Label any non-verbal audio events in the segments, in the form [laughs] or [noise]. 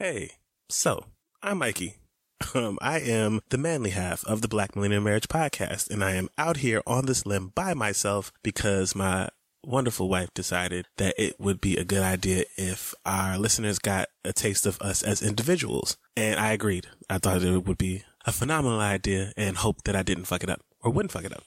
Hey, so I'm Mikey. Um, I am the manly half of the Black Millennial Marriage Podcast, and I am out here on this limb by myself because my wonderful wife decided that it would be a good idea if our listeners got a taste of us as individuals. And I agreed. I thought it would be a phenomenal idea and hope that I didn't fuck it up or wouldn't fuck it up.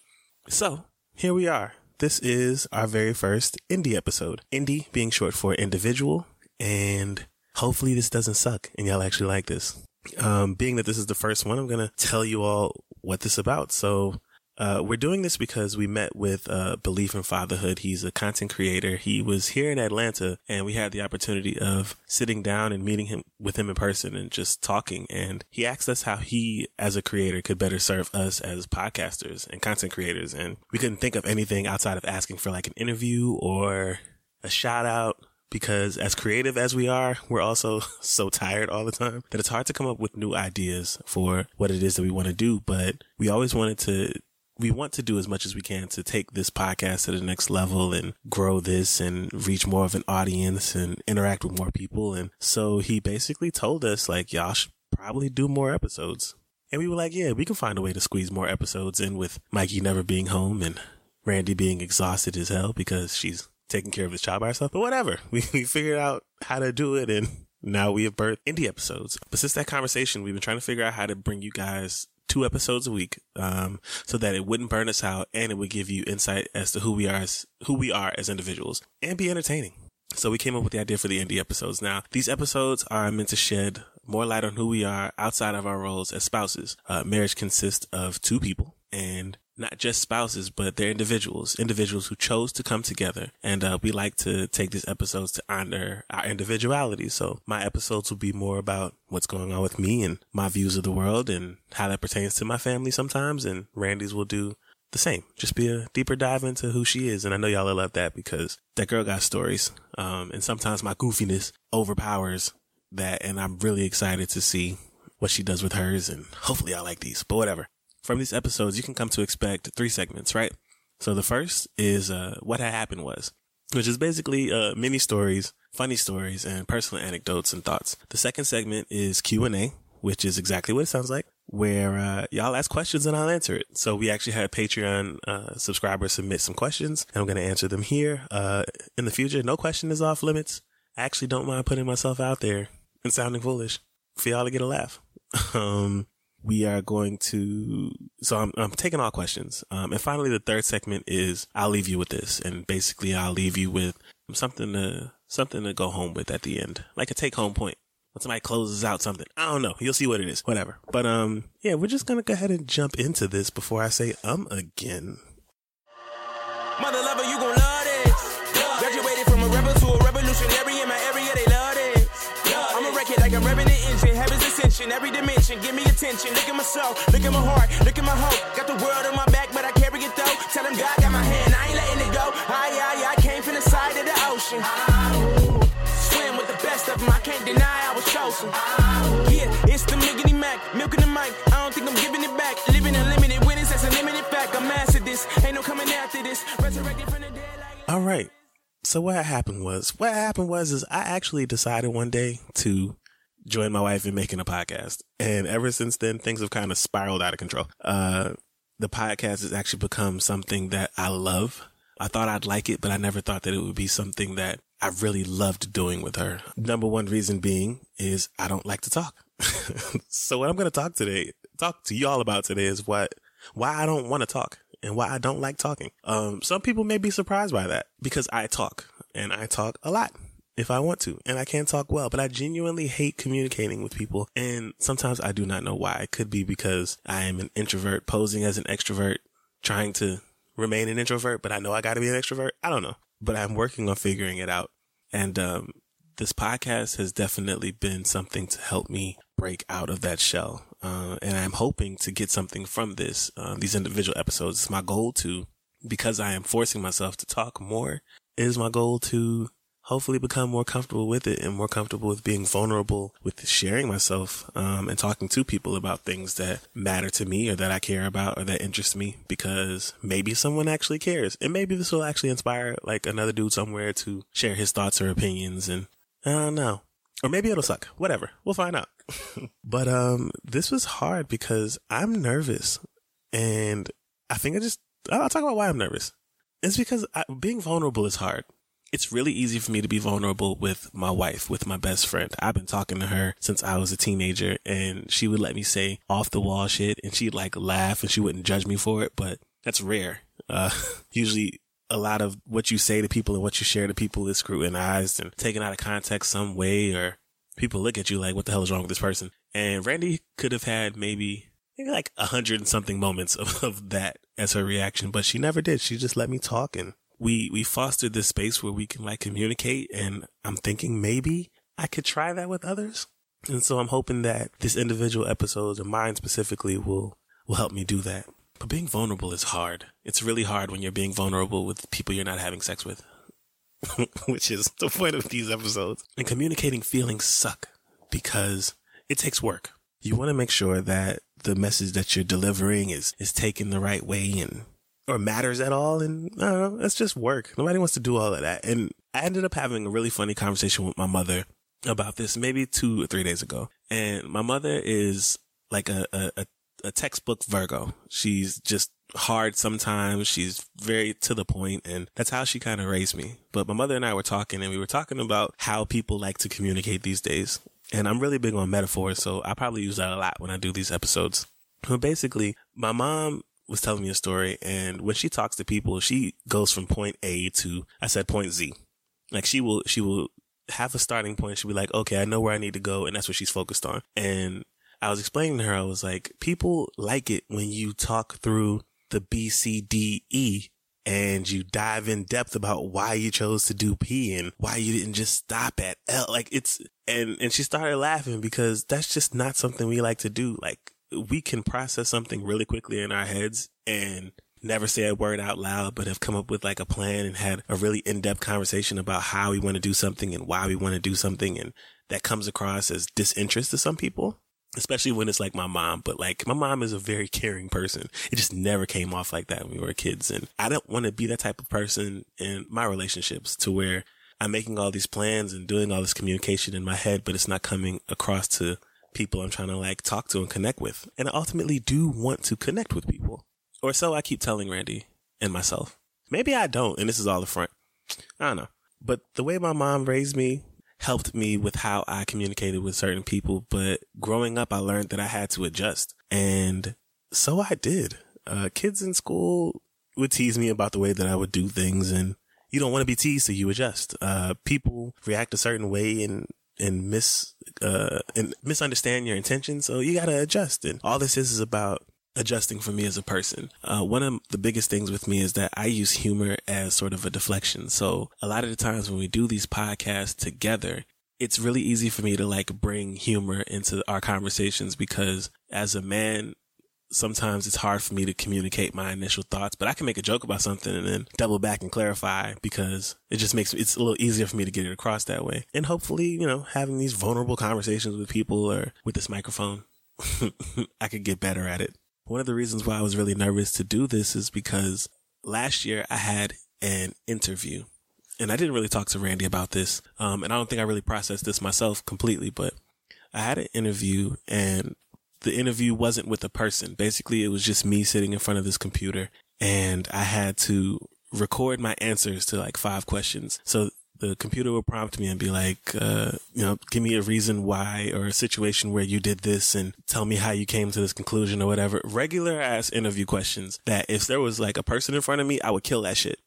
So here we are. This is our very first indie episode. Indie being short for individual and hopefully this doesn't suck and y'all actually like this. Um, being that this is the first one, I'm going to tell you all what this is about. So, uh, we're doing this because we met with, uh, Belief in Fatherhood. He's a content creator. He was here in Atlanta and we had the opportunity of sitting down and meeting him with him in person and just talking. And he asked us how he, as a creator, could better serve us as podcasters and content creators. And we couldn't think of anything outside of asking for like an interview or a shout out because as creative as we are, we're also [laughs] so tired all the time that it's hard to come up with new ideas for what it is that we want to do. But we always wanted to, we want to do as much as we can to take this podcast to the next level and grow this and reach more of an audience and interact with more people. And so he basically told us like, y'all should probably do more episodes. And we were like, yeah, we can find a way to squeeze more episodes in with Mikey never being home and Randy being exhausted as hell because she's taking care of his child by herself. But whatever, [laughs] we, we figured out how to do it, and now we have birthed indie episodes. But since that conversation, we've been trying to figure out how to bring you guys two episodes a week, um, so that it wouldn't burn us out and it would give you insight as to who we are as who we are as individuals and be entertaining. So we came up with the idea for the indie episodes. Now, these episodes are meant to shed more light on who we are outside of our roles as spouses. Uh, marriage consists of two people and not just spouses, but they're individuals, individuals who chose to come together. And uh, we like to take these episodes to honor our individuality. So my episodes will be more about what's going on with me and my views of the world and how that pertains to my family sometimes. And Randy's will do the same. Just be a deeper dive into who she is. And I know y'all love that because that girl got stories. Um, and sometimes my goofiness overpowers that. And I'm really excited to see what she does with hers. And hopefully I like these, but whatever from these episodes, you can come to expect three segments, right? So the first is, uh, what had happened was, which is basically, uh, mini stories, funny stories, and personal anecdotes and thoughts. The second segment is Q&A, which is exactly what it sounds like, where, uh, y'all ask questions and I'll answer it. So we actually had Patreon, uh, subscribers submit some questions and I'm going to answer them here. Uh, in the future, no question is off limits. I actually don't mind putting myself out there and sounding foolish for y'all to get a laugh. [laughs] um, we are going to, so I'm, I'm taking all questions. Um, and finally, the third segment is I'll leave you with this. And basically, I'll leave you with something to, something to go home with at the end, like a take home point. When somebody closes out something, I don't know. You'll see what it is. Whatever. But, um, yeah, we're just to go ahead and jump into this before I say um again. Heaven's every dimension. Give me attention. Look at my soul, look at my heart, look at my hope. Got the world on my back, but I carry it though. Tell him God got my hand, I ain't letting it go. Aye, aye, I came from the side of the ocean. Swim with the best of them, I can't deny I was chosen. Yeah, it's the Miggity Mac, milking the mic. I don't think I'm giving it back. Living unlimited winnings, that's a limited fact. I'm mastered this, ain't no coming after this. Resurrected from the dead like. All right. So what happened was, what happened was, is I actually decided one day to join my wife in making a podcast. And ever since then, things have kind of spiraled out of control. Uh, the podcast has actually become something that I love. I thought I'd like it, but I never thought that it would be something that I really loved doing with her. Number one reason being is I don't like to talk. [laughs] so what I'm going to talk today, talk to y'all about today is what, why I don't want to talk and why I don't like talking. Um, some people may be surprised by that because I talk and I talk a lot if I want to and I can talk well, but I genuinely hate communicating with people. And sometimes I do not know why. It could be because I am an introvert posing as an extrovert, trying to remain an introvert, but I know I got to be an extrovert. I don't know but I'm working on figuring it out. And, um, this podcast has definitely been something to help me break out of that shell. Uh, and I'm hoping to get something from this, uh, these individual episodes. It's my goal to, because I am forcing myself to talk more, is my goal to hopefully become more comfortable with it and more comfortable with being vulnerable with sharing myself um, and talking to people about things that matter to me or that I care about or that interest me because maybe someone actually cares and maybe this will actually inspire like another dude somewhere to share his thoughts or opinions and I don't know. Or maybe it'll suck. Whatever. We'll find out. [laughs] but um this was hard because I'm nervous and I think I just I'll talk about why I'm nervous. It's because I, being vulnerable is hard it's really easy for me to be vulnerable with my wife, with my best friend. I've been talking to her since I was a teenager and she would let me say off the wall shit and she'd like laugh and she wouldn't judge me for it, but that's rare. Uh, [laughs] usually a lot of what you say to people and what you share to people is scrutinized and taken out of context some way or people look at you like, what the hell is wrong with this person? And Randy could have had maybe maybe like a hundred and something moments of, of that as her reaction, but she never did. She just let me talk and we we fostered this space where we can like communicate and I'm thinking maybe I could try that with others. And so I'm hoping that this individual episodes and mine specifically will will help me do that. But being vulnerable is hard. It's really hard when you're being vulnerable with people you're not having sex with. [laughs] Which is the point of these episodes. And communicating feelings suck because it takes work. You want to make sure that the message that you're delivering is is taken the right way and or matters at all. And I don't know, it's just work. Nobody wants to do all of that. And I ended up having a really funny conversation with my mother about this maybe two or three days ago. And my mother is like a, a, a textbook Virgo. She's just hard sometimes. She's very to the point and that's how she kind of raised me. But my mother and I were talking and we were talking about how people like to communicate these days. And I'm really big on metaphors. So I probably use that a lot when I do these episodes. But basically, my mom was telling me a story and when she talks to people, she goes from point A to, I said point Z. Like she will, she will have a starting point. She'll be like, okay, I know where I need to go. And that's what she's focused on. And I was explaining to her, I was like, people like it when you talk through the B, C, D, E and you dive in depth about why you chose to do P and why you didn't just stop at L. Like it's, and, and she started laughing because that's just not something we like to do. Like we can process something really quickly in our heads and never say a word out loud, but have come up with like a plan and had a really in-depth conversation about how we want to do something and why we want to do something. And that comes across as disinterest to some people, especially when it's like my mom. But like my mom is a very caring person. It just never came off like that when we were kids. And I don't want to be that type of person in my relationships to where I'm making all these plans and doing all this communication in my head, but it's not coming across to people I'm trying to like talk to and connect with. And I ultimately do want to connect with people. Or so I keep telling Randy and myself. Maybe I don't, and this is all the front. I don't know. But the way my mom raised me helped me with how I communicated with certain people. But growing up, I learned that I had to adjust. And so I did. Uh, kids in school would tease me about the way that I would do things and you don't want to be teased, so you adjust. Uh, people react a certain way and and miss uh and misunderstand your intentions. So you gotta adjust. And all this is is about adjusting for me as a person. Uh, one of the biggest things with me is that I use humor as sort of a deflection. So a lot of the times when we do these podcasts together, it's really easy for me to like bring humor into our conversations because as a man, sometimes it's hard for me to communicate my initial thoughts, but I can make a joke about something and then double back and clarify because it just makes it's a little easier for me to get it across that way. And hopefully, you know, having these vulnerable conversations with people or with this microphone, [laughs] I could get better at it. One of the reasons why I was really nervous to do this is because last year I had an interview and I didn't really talk to Randy about this. Um, and I don't think I really processed this myself completely, but I had an interview and the interview wasn't with a person. Basically, it was just me sitting in front of this computer and I had to record my answers to like five questions. So the computer would prompt me and be like, uh, you know, give me a reason why or a situation where you did this and tell me how you came to this conclusion or whatever. Regular ass interview questions that if there was like a person in front of me, I would kill that shit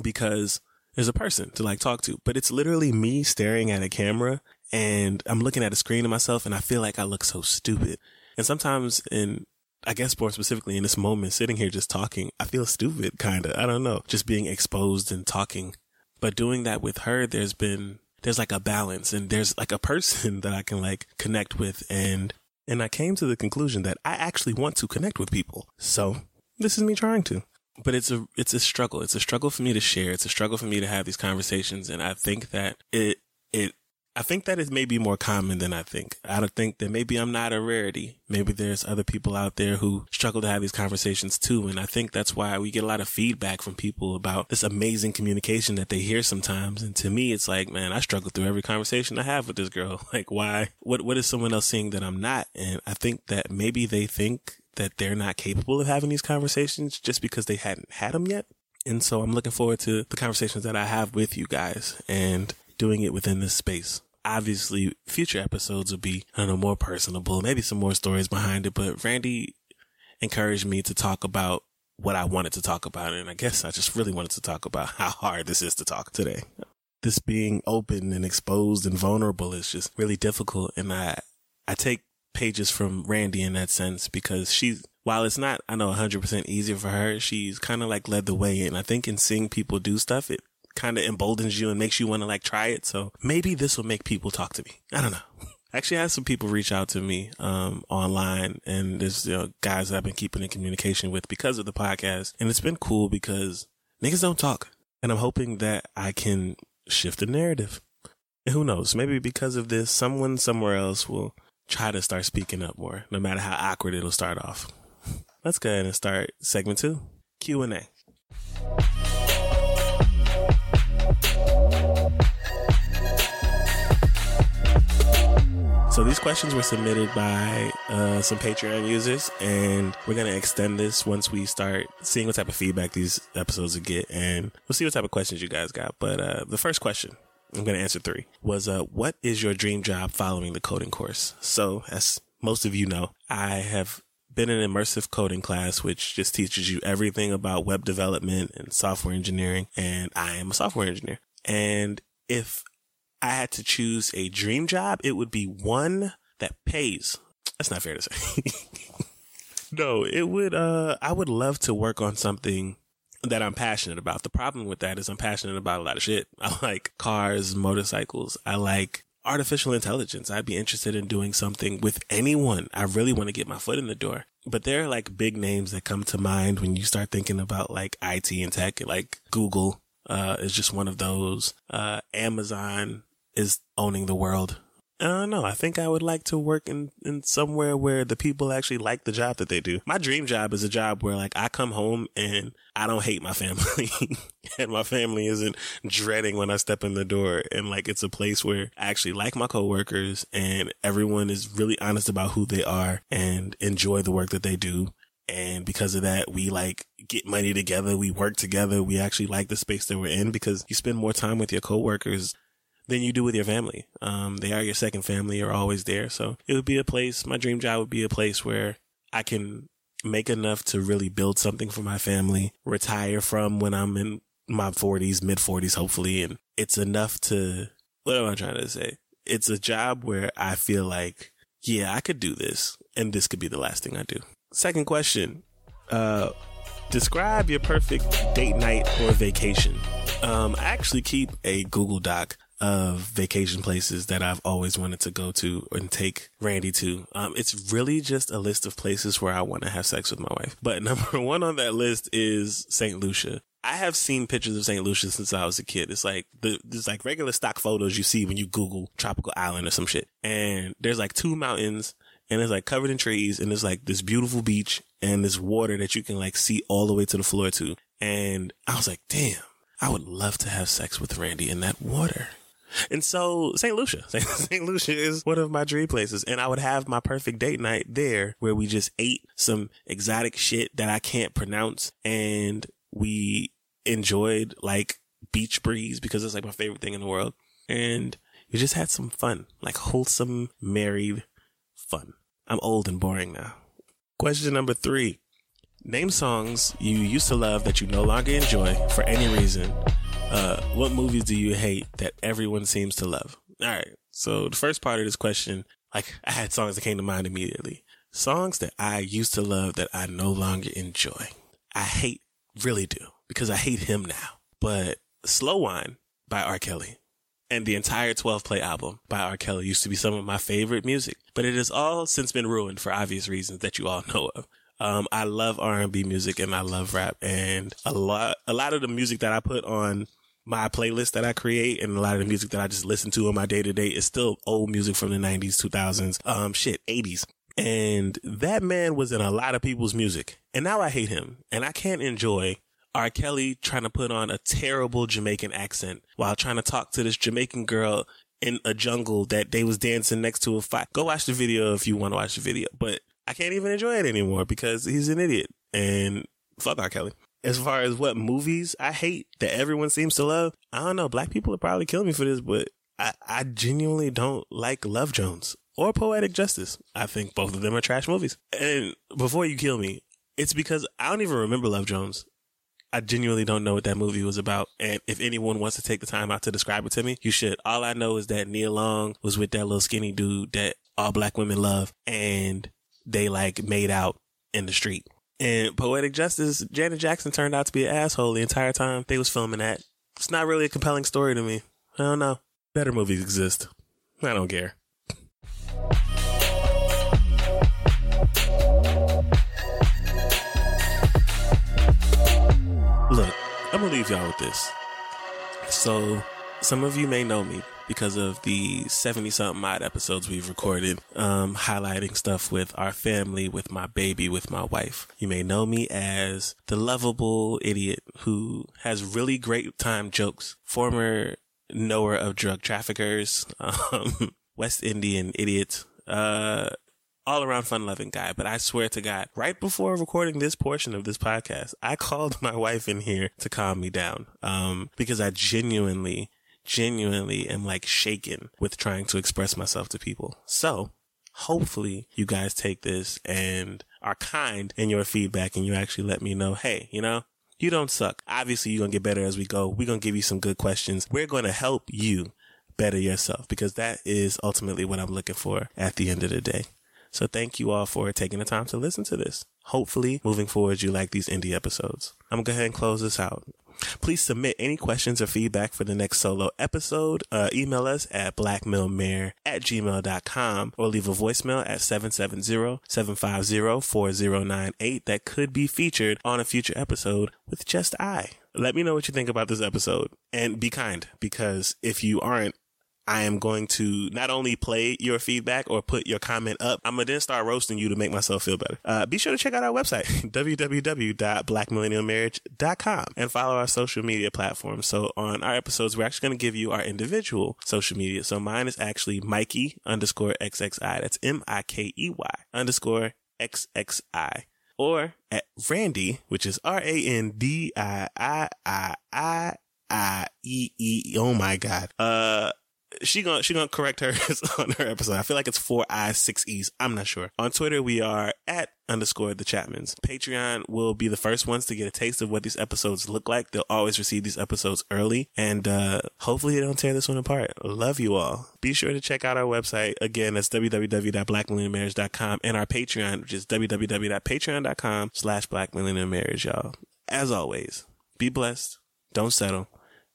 because there's a person to like talk to, but it's literally me staring at a camera and I'm looking at a screen of myself and I feel like I look so stupid. And sometimes in I guess more specifically in this moment, sitting here just talking, I feel stupid, kind of. I don't know, just being exposed and talking. But doing that with her, there's been, there's like a balance and there's like a person [laughs] that I can like connect with. And, and I came to the conclusion that I actually want to connect with people. So this is me trying to. But it's a, it's a struggle. It's a struggle for me to share. It's a struggle for me to have these conversations. And I think that it, it I think that is maybe more common than I think. I don't think that maybe I'm not a rarity. Maybe there's other people out there who struggle to have these conversations too. And I think that's why we get a lot of feedback from people about this amazing communication that they hear sometimes. And to me, it's like, man, I struggle through every conversation I have with this girl. [laughs] Like, why? What, what is someone else seeing that I'm not? And I think that maybe they think that they're not capable of having these conversations just because they hadn't had them yet. And so I'm looking forward to the conversations that I have with you guys and doing it within this space obviously future episodes will be, I don't know, more personable, maybe some more stories behind it. But Randy encouraged me to talk about what I wanted to talk about. And I guess I just really wanted to talk about [laughs] how hard this is to talk today. This being open and exposed and vulnerable is just really difficult. And I, I take pages from Randy in that sense because she's, while it's not, I know 100% easier for her, she's kind of like led the way. And I think in seeing people do stuff, it kind of emboldens you and makes you want to like try it. So maybe this will make people talk to me. I don't know. [laughs] Actually, I had some people reach out to me um, online, and there's you know, guys that I've been keeping in communication with because of the podcast, and it's been cool because niggas don't talk, and I'm hoping that I can shift the narrative. And who knows? Maybe because of this, someone somewhere else will try to start speaking up more, no matter how awkward it'll start off. [laughs] Let's go ahead and start segment two, Q and A. So these questions were submitted by uh, some Patreon users, and we're gonna extend this once we start seeing what type of feedback these episodes will get, and we'll see what type of questions you guys got. But uh, the first question, I'm gonna answer three, was uh, what is your dream job following the coding course? So, as most of you know, I have been in an immersive coding class, which just teaches you everything about web development and software engineering, and I am a software engineer. And if I had to choose a dream job, it would be one that pays. That's not fair to say. [laughs] no, it would, uh, I would love to work on something that I'm passionate about. The problem with that is I'm passionate about a lot of shit. [laughs] I like cars, motorcycles. I like artificial intelligence. I'd be interested in doing something with anyone. I really want to get my foot in the door. But there are like big names that come to mind when you start thinking about like IT and tech, like Google, uh, is just one of those. Uh, Amazon is owning the world. Uh, I don't know. I think I would like to work in, in somewhere where the people actually like the job that they do. My dream job is a job where like I come home and I don't hate my family [laughs] and my family isn't dreading when I step in the door. And like it's a place where I actually like my coworkers and everyone is really honest about who they are and enjoy the work that they do. And because of that, we like get money together. We work together. We actually like the space that we're in because you spend more time with your coworkers than you do with your family. Um, they are your second family. You're always there. So it would be a place, my dream job would be a place where I can make enough to really build something for my family, retire from when I'm in my 40s, mid 40s, hopefully. And it's enough to, what am I trying to say? It's a job where I feel like, yeah, I could do this and this could be the last thing I do. Second question. Uh, describe your perfect date night or vacation. Um, I actually keep a Google Doc of vacation places that I've always wanted to go to and take Randy to. Um, it's really just a list of places where I want to have sex with my wife. [laughs] But number one on that list is St. Lucia. I have seen pictures of St. Lucia since I was a kid. It's like the, there's like regular stock photos you see when you Google tropical island or some shit. And there's like two mountains and it's like covered in trees and there's like this beautiful beach and this water that you can like see all the way to the floor to. And I was like, damn, I would love to have sex with Randy in that water. And so St. Lucia, [laughs] St. Lucia is one of my dream places. And I would have my perfect date night there where we just ate some exotic shit that I can't pronounce and we enjoyed like beach breeze because it's like my favorite thing in the world. And we just had some fun, like wholesome, married fun. I'm old and boring now. Question number three. Name songs you used to love that you no longer enjoy for any reason. Uh, what movies do you hate that everyone seems to love? All right. So the first part of this question, like I had songs that came to mind immediately. Songs that I used to love that I no longer enjoy. I hate, really do, because I hate him now. But Slow Wind by R. Kelly and the entire 12 play album by R. Kelly used to be some of my favorite music, but it has all since been ruined for obvious reasons that you all [laughs] know of. Um, I love R&B music and I love rap and a lot, a lot of the music that I put on my playlist that I create and a lot of the music that I just listen to in my day to day is still old music from the 90s, 2000s, um, shit, 80s. And that man was in a lot of people's music. And now I hate him and I can't enjoy R. Kelly trying to put on a terrible Jamaican accent while trying to talk to this Jamaican girl in a jungle that they was dancing next to a fire. Go watch the video if you want to watch the video, but I can't even enjoy it anymore because he's an idiot and fuck R. Kelly. As far as what movies I hate that everyone seems to love, I don't know. Black people are probably killing me for this, but I, I genuinely don't like Love Jones or Poetic Justice. I think both of them are trash movies. And before you kill me, it's because I don't even remember Love Jones. I genuinely don't know what that movie was about. And if anyone wants to take the time out to describe it to me, you should. All I know is that Nia Long was with that little skinny dude that all black women love and they like made out in the street. And Poetic Justice, Janet Jackson turned out to be an asshole the entire time they was filming that. It's not really a compelling story to me. I don't know. Better movies exist. I don't care. Look, I'm gonna leave y'all with this. So, some of you may know me because of the 70 something odd episodes we've recorded, um, highlighting stuff with our family, with my baby, with my wife. You may know me as the lovable idiot who has really great time jokes, former knower of drug traffickers, [laughs] um, West Indian idiot, uh, all around fun loving guy. But I swear to God, right before recording this portion of this podcast, I called [laughs] my wife in here to calm me down. Um, because I genuinely, genuinely am like shaken with trying to express myself to people. So hopefully you guys take this and are kind in your feedback and you actually let me know, Hey, you know, you don't suck. Obviously you're going to get better as we go. We're going to give you some good questions. We're going to help you better yourself because that is ultimately what I'm looking for at the end of the day. So thank you all for taking the time to listen to this. Hopefully, moving forward, you like these indie episodes. I'm gonna go ahead and close this out. Please submit any questions or feedback for the next solo episode. Uh, email us at blackmillmare at gmail.com or leave a voicemail at 770-750-4098 that could be featured on a future episode with just I. Let me know what you think about this episode and be kind because if you aren't, I am going to not only play your feedback or put your comment up, I'm going to then start roasting you to make myself feel better. Uh, be sure to check out our website, [laughs] www.blackmillennialmarriage.com and follow our social media platforms. So on our episodes, we're actually going to give you our individual social media. So mine is actually Mikey underscore XXI. That's M-I-K-E-Y underscore XXI or at Randy, which is R A N D I I I I E E. Oh my God. Uh, she gonna she gonna correct hers [laughs] on her episode. I feel like it's four I's, six E's. I'm not sure. On Twitter, we are at underscore the Chapmans. Patreon will be the first ones to get a taste of what these episodes look like. They'll always receive these episodes early, and uh, hopefully they don't tear this one apart. Love you all. Be sure to check out our website again. That's www.blackmillennialmarriage.com and our Patreon, which is www.patreon.com slash blackmillennialmarriage. Y'all, as always, be blessed, don't settle,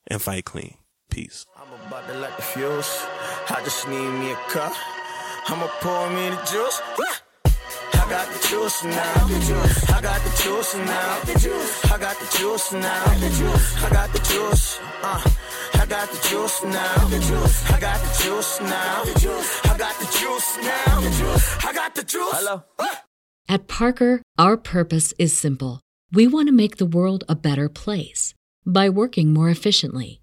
and fight clean. Peace. I'm about to light the fuse. I just need me a cup. I'ma pour me the juice. I got the juice now. I got the juice now. I got the juice now. I got the juice. Uh, I got the juice now. I got the juice now. I got the juice now. I got the juice. Hello. At Parker, our purpose is simple. We want to make the world a better place by working more efficiently,